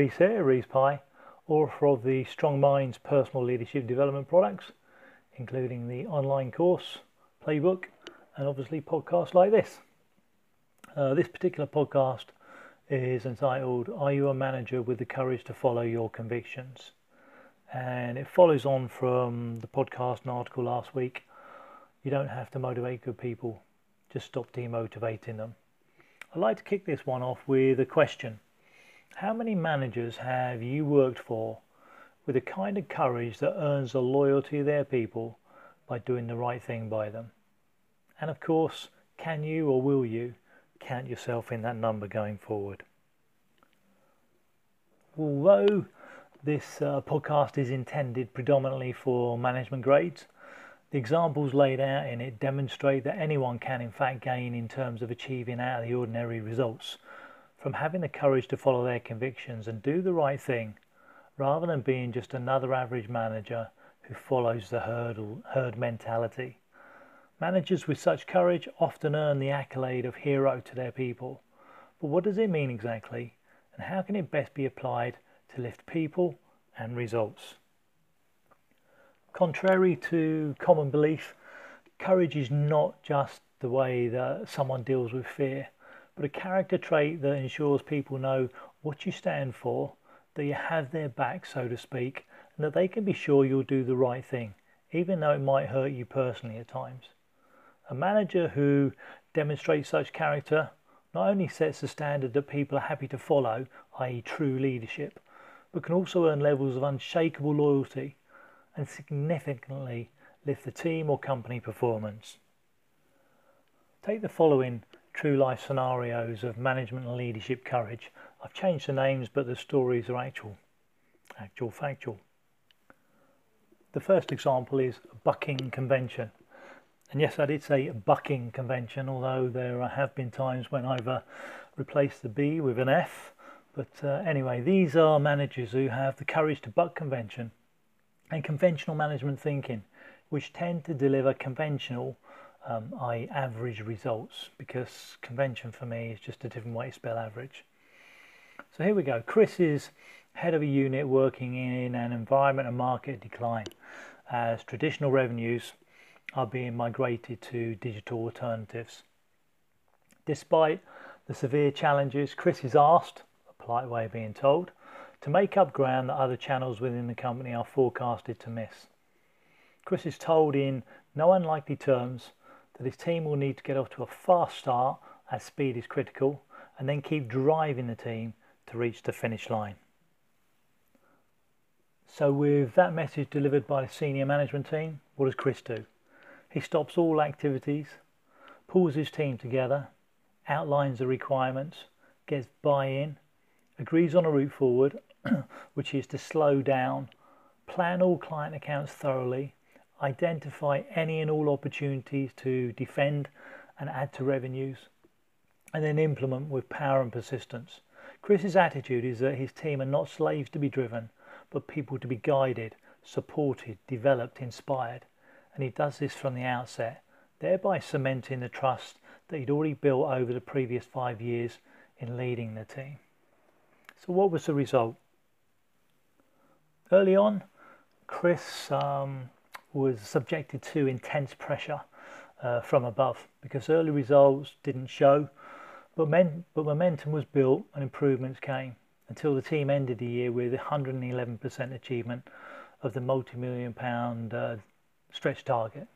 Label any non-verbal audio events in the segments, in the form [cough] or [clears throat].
Reese here, Reese Pie, author of the Strong Minds Personal Leadership Development products, including the online course, playbook, and obviously podcasts like this. Uh, this particular podcast is entitled Are You a Manager with the Courage to Follow Your Convictions? And it follows on from the podcast and article last week. You don't have to motivate good people, just stop demotivating them. I'd like to kick this one off with a question. How many managers have you worked for with the kind of courage that earns the loyalty of their people by doing the right thing by them? And of course, can you or will you count yourself in that number going forward? Although this uh, podcast is intended predominantly for management grades, the examples laid out in it demonstrate that anyone can in fact gain in terms of achieving out of the ordinary results from having the courage to follow their convictions and do the right thing rather than being just another average manager who follows the hurdle, herd mentality. Managers with such courage often earn the accolade of hero to their people. But what does it mean exactly, and how can it best be applied to lift people and results? Contrary to common belief, courage is not just the way that someone deals with fear, but a character trait that ensures people know what you stand for, that you have their back, so to speak, and that they can be sure you'll do the right thing, even though it might hurt you personally at times. A manager who demonstrates such character not only sets the standard that people are happy to follow, i.e., true leadership, but can also earn levels of unshakable loyalty and significantly lift the team or company performance. Take the following true life scenarios of management and leadership courage. I've changed the names, but the stories are actual, actual, factual. The first example is bucking convention. And yes, I did say bucking convention, although there have been times when I've uh, replaced the B with an F. But uh, anyway, these are managers who have the courage to buck convention and conventional management thinking, which tend to deliver conventional, um, i.e., average results, because convention for me is just a different way to spell average. So here we go. Chris is head of a unit working in an environment and market decline as traditional revenues are being migrated to digital alternatives. Despite the severe challenges, Chris is asked, a polite way of being told, to make up ground that other channels within the company are forecasted to miss. Chris is told in no unlikely terms that his team will need to get off to a fast start as speed is critical and then keep driving the team to reach the finish line. So, with that message delivered by the senior management team, what does Chris do? He stops all activities, pulls his team together, outlines the requirements, gets buy in, agrees on a route forward, [clears throat] which is to slow down, plan all client accounts thoroughly, identify any and all opportunities to defend and add to revenues, and then implement with power and persistence. Chris's attitude is that his team are not slaves to be driven, but people to be guided, supported, developed, inspired and he does this from the outset, thereby cementing the trust that he'd already built over the previous five years in leading the team. So, what was the result? Early on, Chris um, was subjected to intense pressure uh, from above because early results didn't show, but, men- but momentum was built and improvements came until the team ended the year with 111% achievement of the multi million pound uh, stretch target.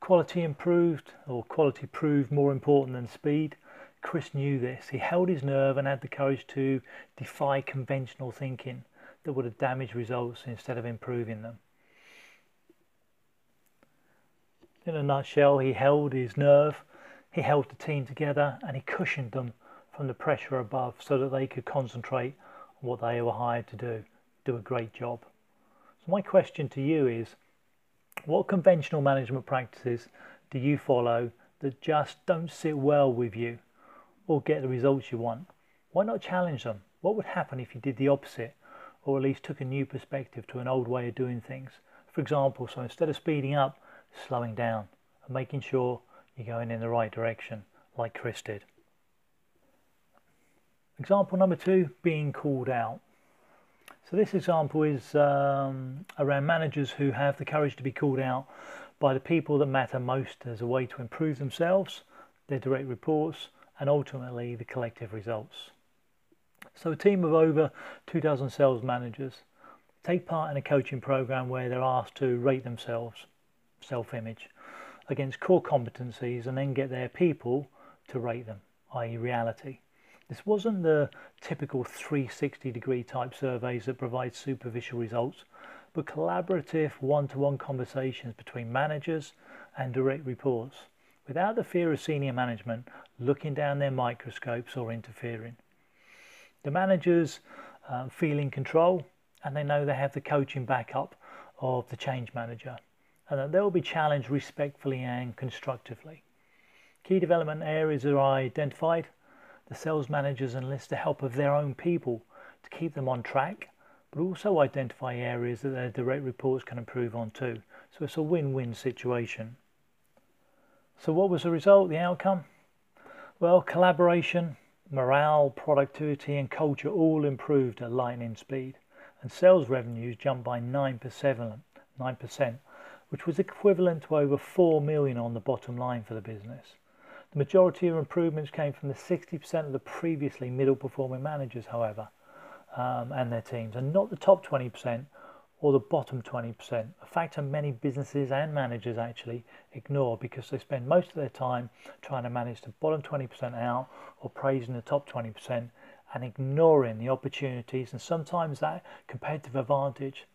Quality improved, or quality proved more important than speed. Chris knew this. He held his nerve and had the courage to defy conventional thinking that would have damaged results instead of improving them. In a nutshell, he held his nerve, he held the team together, and he cushioned them from the pressure above so that they could concentrate on what they were hired to do, do a great job. So, my question to you is what conventional management practices do you follow that just don't sit well with you or get the results you want? Why not challenge them? What would happen if you did the opposite or at least took a new perspective to an old way of doing things? For example, so instead of speeding up, slowing down and making sure you're going in the right direction, like Chris did. Example number two being called out. So this example is um, around managers who have the courage to be called out by the people that matter most as a way to improve themselves, their direct reports, and ultimately the collective results. So a team of over 2,000 sales managers take part in a coaching program where they're asked to rate themselves, self-image, against core competencies and then get their people to rate them, i.e. reality. This wasn't the typical 360 degree type surveys that provide superficial results, but collaborative one to one conversations between managers and direct reports without the fear of senior management looking down their microscopes or interfering. The managers um, feel in control and they know they have the coaching backup of the change manager and that they will be challenged respectfully and constructively. Key development areas are identified the sales managers enlist the help of their own people to keep them on track, but also identify areas that their direct reports can improve on too. So it's a win-win situation. So what was the result, the outcome? Well, collaboration, morale, productivity and culture all improved at lightning speed and sales revenues jumped by 9%, 9% which was equivalent to over 4 million on the bottom line for the business. The majority of improvements came from the 60% of the previously middle performing managers, however, um, and their teams, and not the top 20% or the bottom 20%, a factor many businesses and managers actually ignore because they spend most of their time trying to manage the bottom 20% out or praising the top 20% and ignoring the opportunities and sometimes that competitive advantage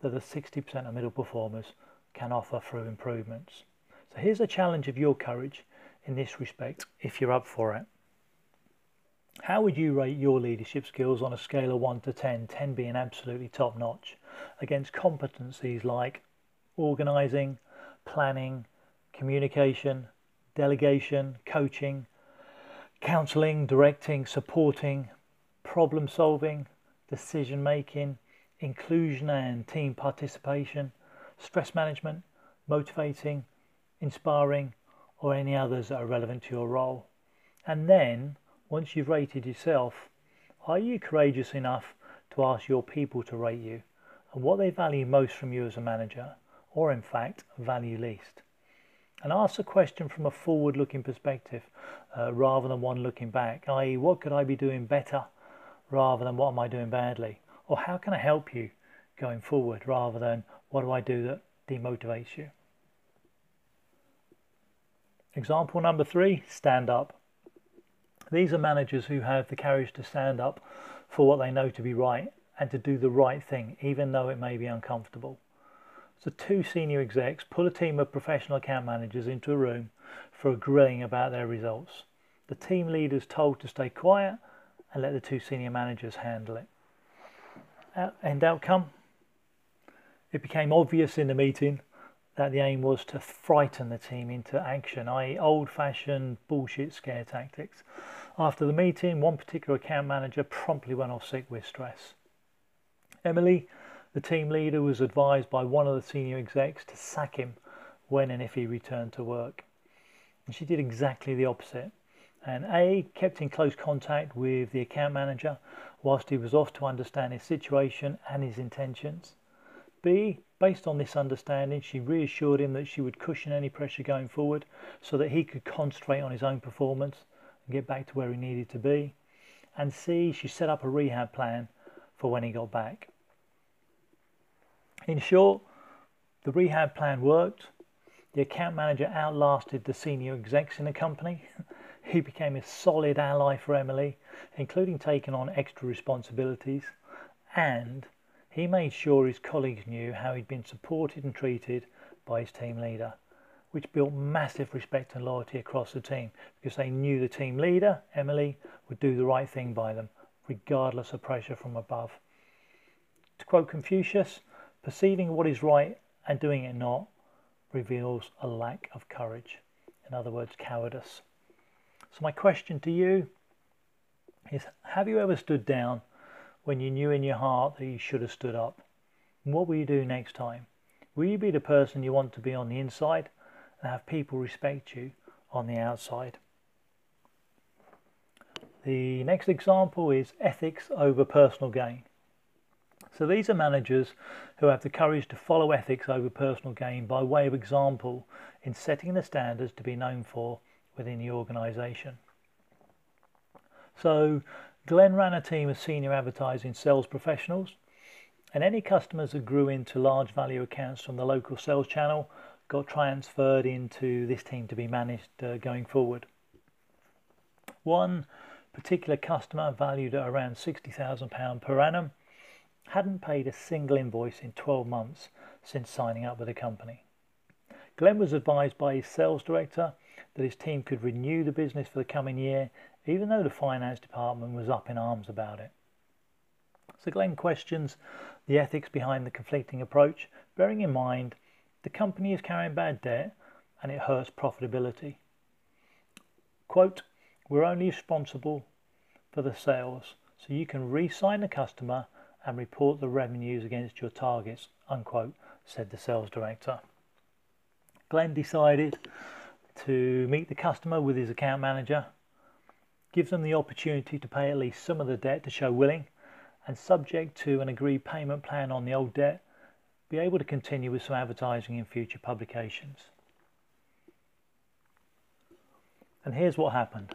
that the 60% of middle performers can offer through improvements. So here's a challenge of your courage in this respect if you're up for it. How would you rate your leadership skills on a scale of 1 to 10, 10 being absolutely top notch, against competencies like organising, planning, communication, delegation, coaching, counselling, directing, supporting, problem solving, decision making, inclusion and team participation, stress management, motivating, inspiring, or any others that are relevant to your role. And then, once you've rated yourself, are you courageous enough to ask your people to rate you and what they value most from you as a manager, or in fact, value least? And ask the question from a forward looking perspective uh, rather than one looking back, i.e., what could I be doing better rather than what am I doing badly? Or how can I help you going forward rather than what do I do that demotivates you? Example number three, stand up. These are managers who have the courage to stand up for what they know to be right and to do the right thing, even though it may be uncomfortable. So two senior execs pull a team of professional account managers into a room for a grilling about their results. The team leader is told to stay quiet and let the two senior managers handle it. End outcome? It became obvious in the meeting that the aim was to frighten the team into action, i.e., old fashioned bullshit scare tactics. After the meeting, one particular account manager promptly went off sick with stress. Emily, the team leader, was advised by one of the senior execs to sack him when and if he returned to work. And she did exactly the opposite. And A kept in close contact with the account manager whilst he was off to understand his situation and his intentions. B Based on this understanding, she reassured him that she would cushion any pressure going forward so that he could concentrate on his own performance and get back to where he needed to be. And C, she set up a rehab plan for when he got back. In short, the rehab plan worked. The account manager outlasted the senior execs in the company. [laughs] he became a solid ally for Emily, including taking on extra responsibilities and he made sure his colleagues knew how he'd been supported and treated by his team leader, which built massive respect and loyalty across the team because they knew the team leader, Emily, would do the right thing by them, regardless of pressure from above. To quote Confucius, perceiving what is right and doing it not reveals a lack of courage. In other words, cowardice. So, my question to you is Have you ever stood down when you knew in your heart that you should have stood up? And what will you do next time? Will you be the person you want to be on the inside and have people respect you on the outside? The next example is ethics over personal gain. So these are managers who have the courage to follow ethics over personal gain by way of example in setting the standards to be known for within the organisation. So Glenn ran a team of senior advertising sales professionals and any customers that grew into large value accounts from the local sales channel got transferred into this team to be managed uh, going forward. One particular customer valued at around £60,000 per annum hadn't paid a single invoice in 12 months since signing up with the company. Glenn was advised by his sales director that his team could renew the business for the coming year, even though the finance department was up in arms about it. So Glenn questions the ethics behind the conflicting approach, bearing in mind the company is carrying bad debt and it hurts profitability. Quote, we're only responsible for the sales, so you can re-sign the customer and report the revenues against your targets, unquote, said the sales director. Glenn decided to meet the customer with his account manager, give them the opportunity to pay at least some of the debt to show willing, and subject to an agreed payment plan on the old debt, be able to continue with some advertising in future publications. And here's what happened.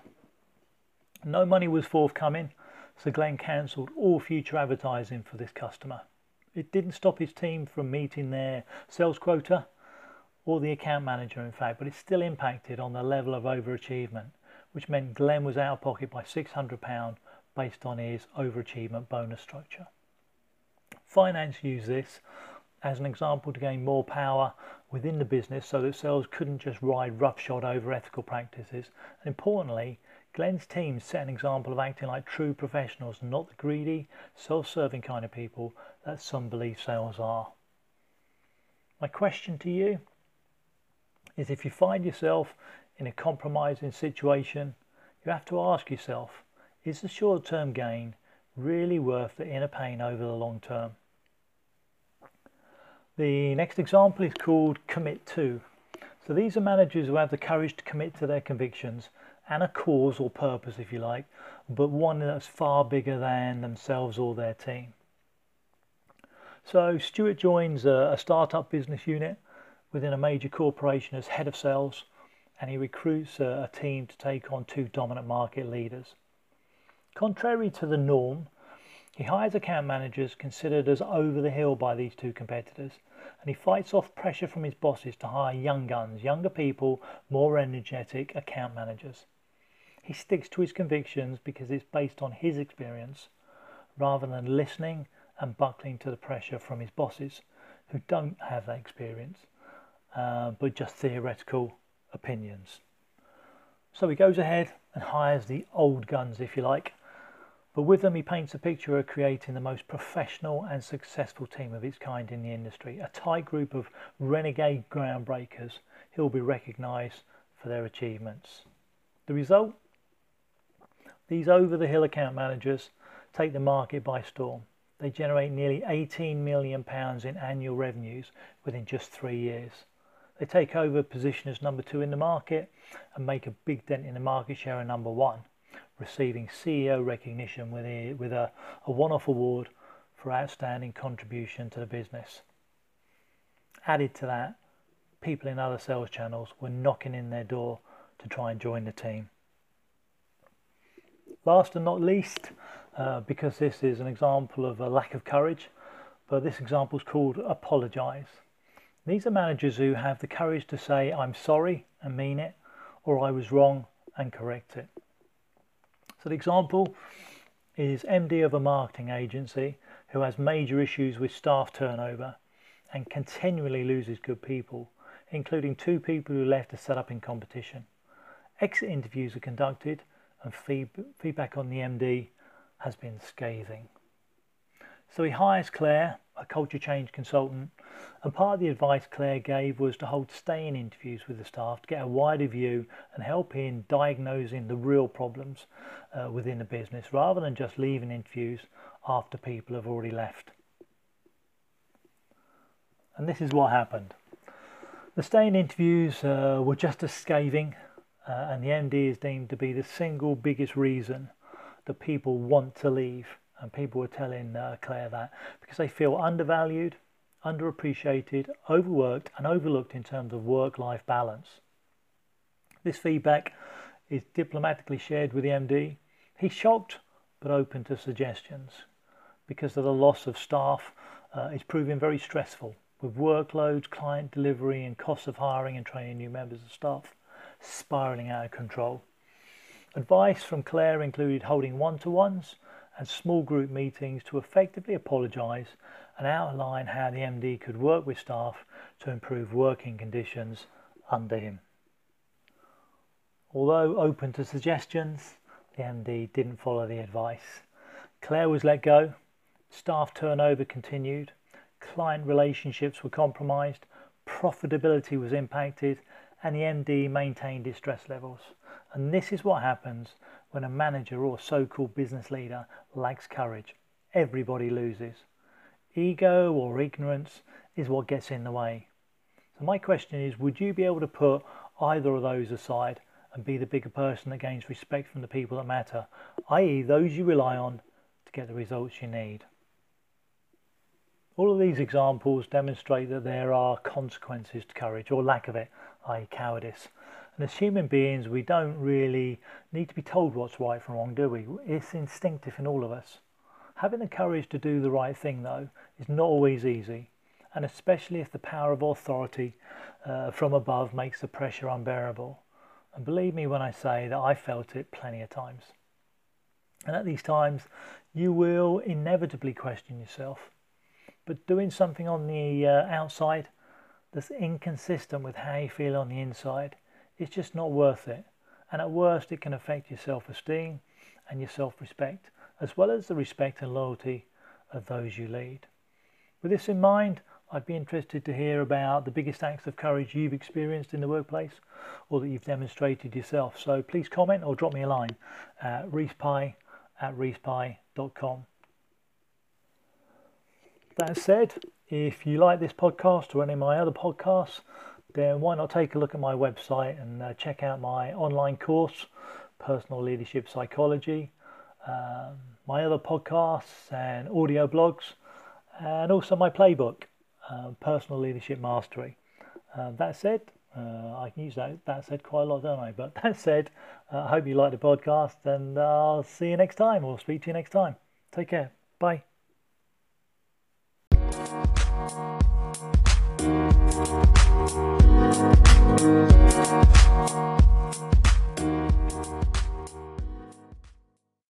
No money was forthcoming, so Glenn cancelled all future advertising for this customer. It didn't stop his team from meeting their sales quota or the account manager, in fact, but it still impacted on the level of overachievement, which meant Glenn was out of pocket by £600 based on his overachievement bonus structure. Finance used this as an example to gain more power within the business so that sales couldn't just ride roughshod over ethical practices. And importantly, Glenn's team set an example of acting like true professionals, not the greedy, self serving kind of people that some believe sales are. My question to you is if you find yourself in a compromising situation, you have to ask yourself is the short term gain really worth the inner pain over the long term? The next example is called Commit To. So these are managers who have the courage to commit to their convictions and a cause or purpose, if you like, but one that's far bigger than themselves or their team. So Stuart joins a, a startup business unit within a major corporation as head of sales, and he recruits a, a team to take on two dominant market leaders. Contrary to the norm, he hires account managers considered as over the hill by these two competitors, and he fights off pressure from his bosses to hire young guns, younger people, more energetic account managers. He sticks to his convictions because it's based on his experience rather than listening and buckling to the pressure from his bosses who don't have that experience uh, but just theoretical opinions. So he goes ahead and hires the old guns, if you like, but with them he paints a picture of creating the most professional and successful team of its kind in the industry, a tight group of renegade groundbreakers who will be recognised for their achievements. The result? These over the hill account managers take the market by storm. They generate nearly 18 million pounds in annual revenues within just 3 years. They take over position as number 2 in the market and make a big dent in the market share of number 1, receiving CEO recognition with a, with a, a one-off award for outstanding contribution to the business. Added to that, people in other sales channels were knocking in their door to try and join the team. Last and not least, uh, because this is an example of a lack of courage, but this example is called apologize. These are managers who have the courage to say, I'm sorry and mean it, or I was wrong and correct it. So the example is MD of a marketing agency who has major issues with staff turnover and continually loses good people, including two people who left to set up in competition. Exit interviews are conducted and feedback on the MD has been scathing. So he hires Claire, a culture change consultant, and part of the advice Claire gave was to hold stay-in interviews with the staff to get a wider view and help in diagnosing the real problems uh, within the business rather than just leaving interviews after people have already left. And this is what happened. The stay-in interviews uh, were just as scathing uh, and the MD is deemed to be the single biggest reason that people want to leave And people were telling uh, Claire that because they feel undervalued, underappreciated, overworked, and overlooked in terms of work life balance. This feedback is diplomatically shared with the MD. He's shocked but open to suggestions because of the loss of staff uh, is proving very stressful with workloads, client delivery, and costs of hiring and training new members of staff spiraling out of control. Advice from Claire included holding one to ones and small group meetings to effectively apologise and outline how the MD could work with staff to improve working conditions under him. Although open to suggestions, the MD didn't follow the advice. Claire was let go, staff turnover continued, client relationships were compromised, profitability was impacted, and the MD maintained his stress levels. And this is what happens when a manager or so called business leader lacks courage. Everybody loses. Ego or ignorance is what gets in the way. So, my question is would you be able to put either of those aside and be the bigger person that gains respect from the people that matter, i.e., those you rely on to get the results you need? All of these examples demonstrate that there are consequences to courage or lack of it, i.e., cowardice. And as human beings, we don't really need to be told what's right from wrong, do we? It's instinctive in all of us. Having the courage to do the right thing, though, is not always easy, and especially if the power of authority uh, from above makes the pressure unbearable. And believe me when I say that I felt it plenty of times. And at these times, you will inevitably question yourself. But doing something on the uh, outside that's inconsistent with how you feel on the inside it's just not worth it. And at worst, it can affect your self esteem and your self respect, as well as the respect and loyalty of those you lead. With this in mind, I'd be interested to hear about the biggest acts of courage you've experienced in the workplace or that you've demonstrated yourself. So please comment or drop me a line at reesepie at reesepie.com. That said, if you like this podcast or any of my other podcasts, then why not take a look at my website and uh, check out my online course, Personal Leadership Psychology, um, my other podcasts and audio blogs, and also my playbook, uh, Personal Leadership Mastery. Uh, that said, uh, I can use that, that said quite a lot, don't I? But [laughs] that said, uh, I hope you like the podcast and I'll see you next time or speak to you next time. Take care. Bye.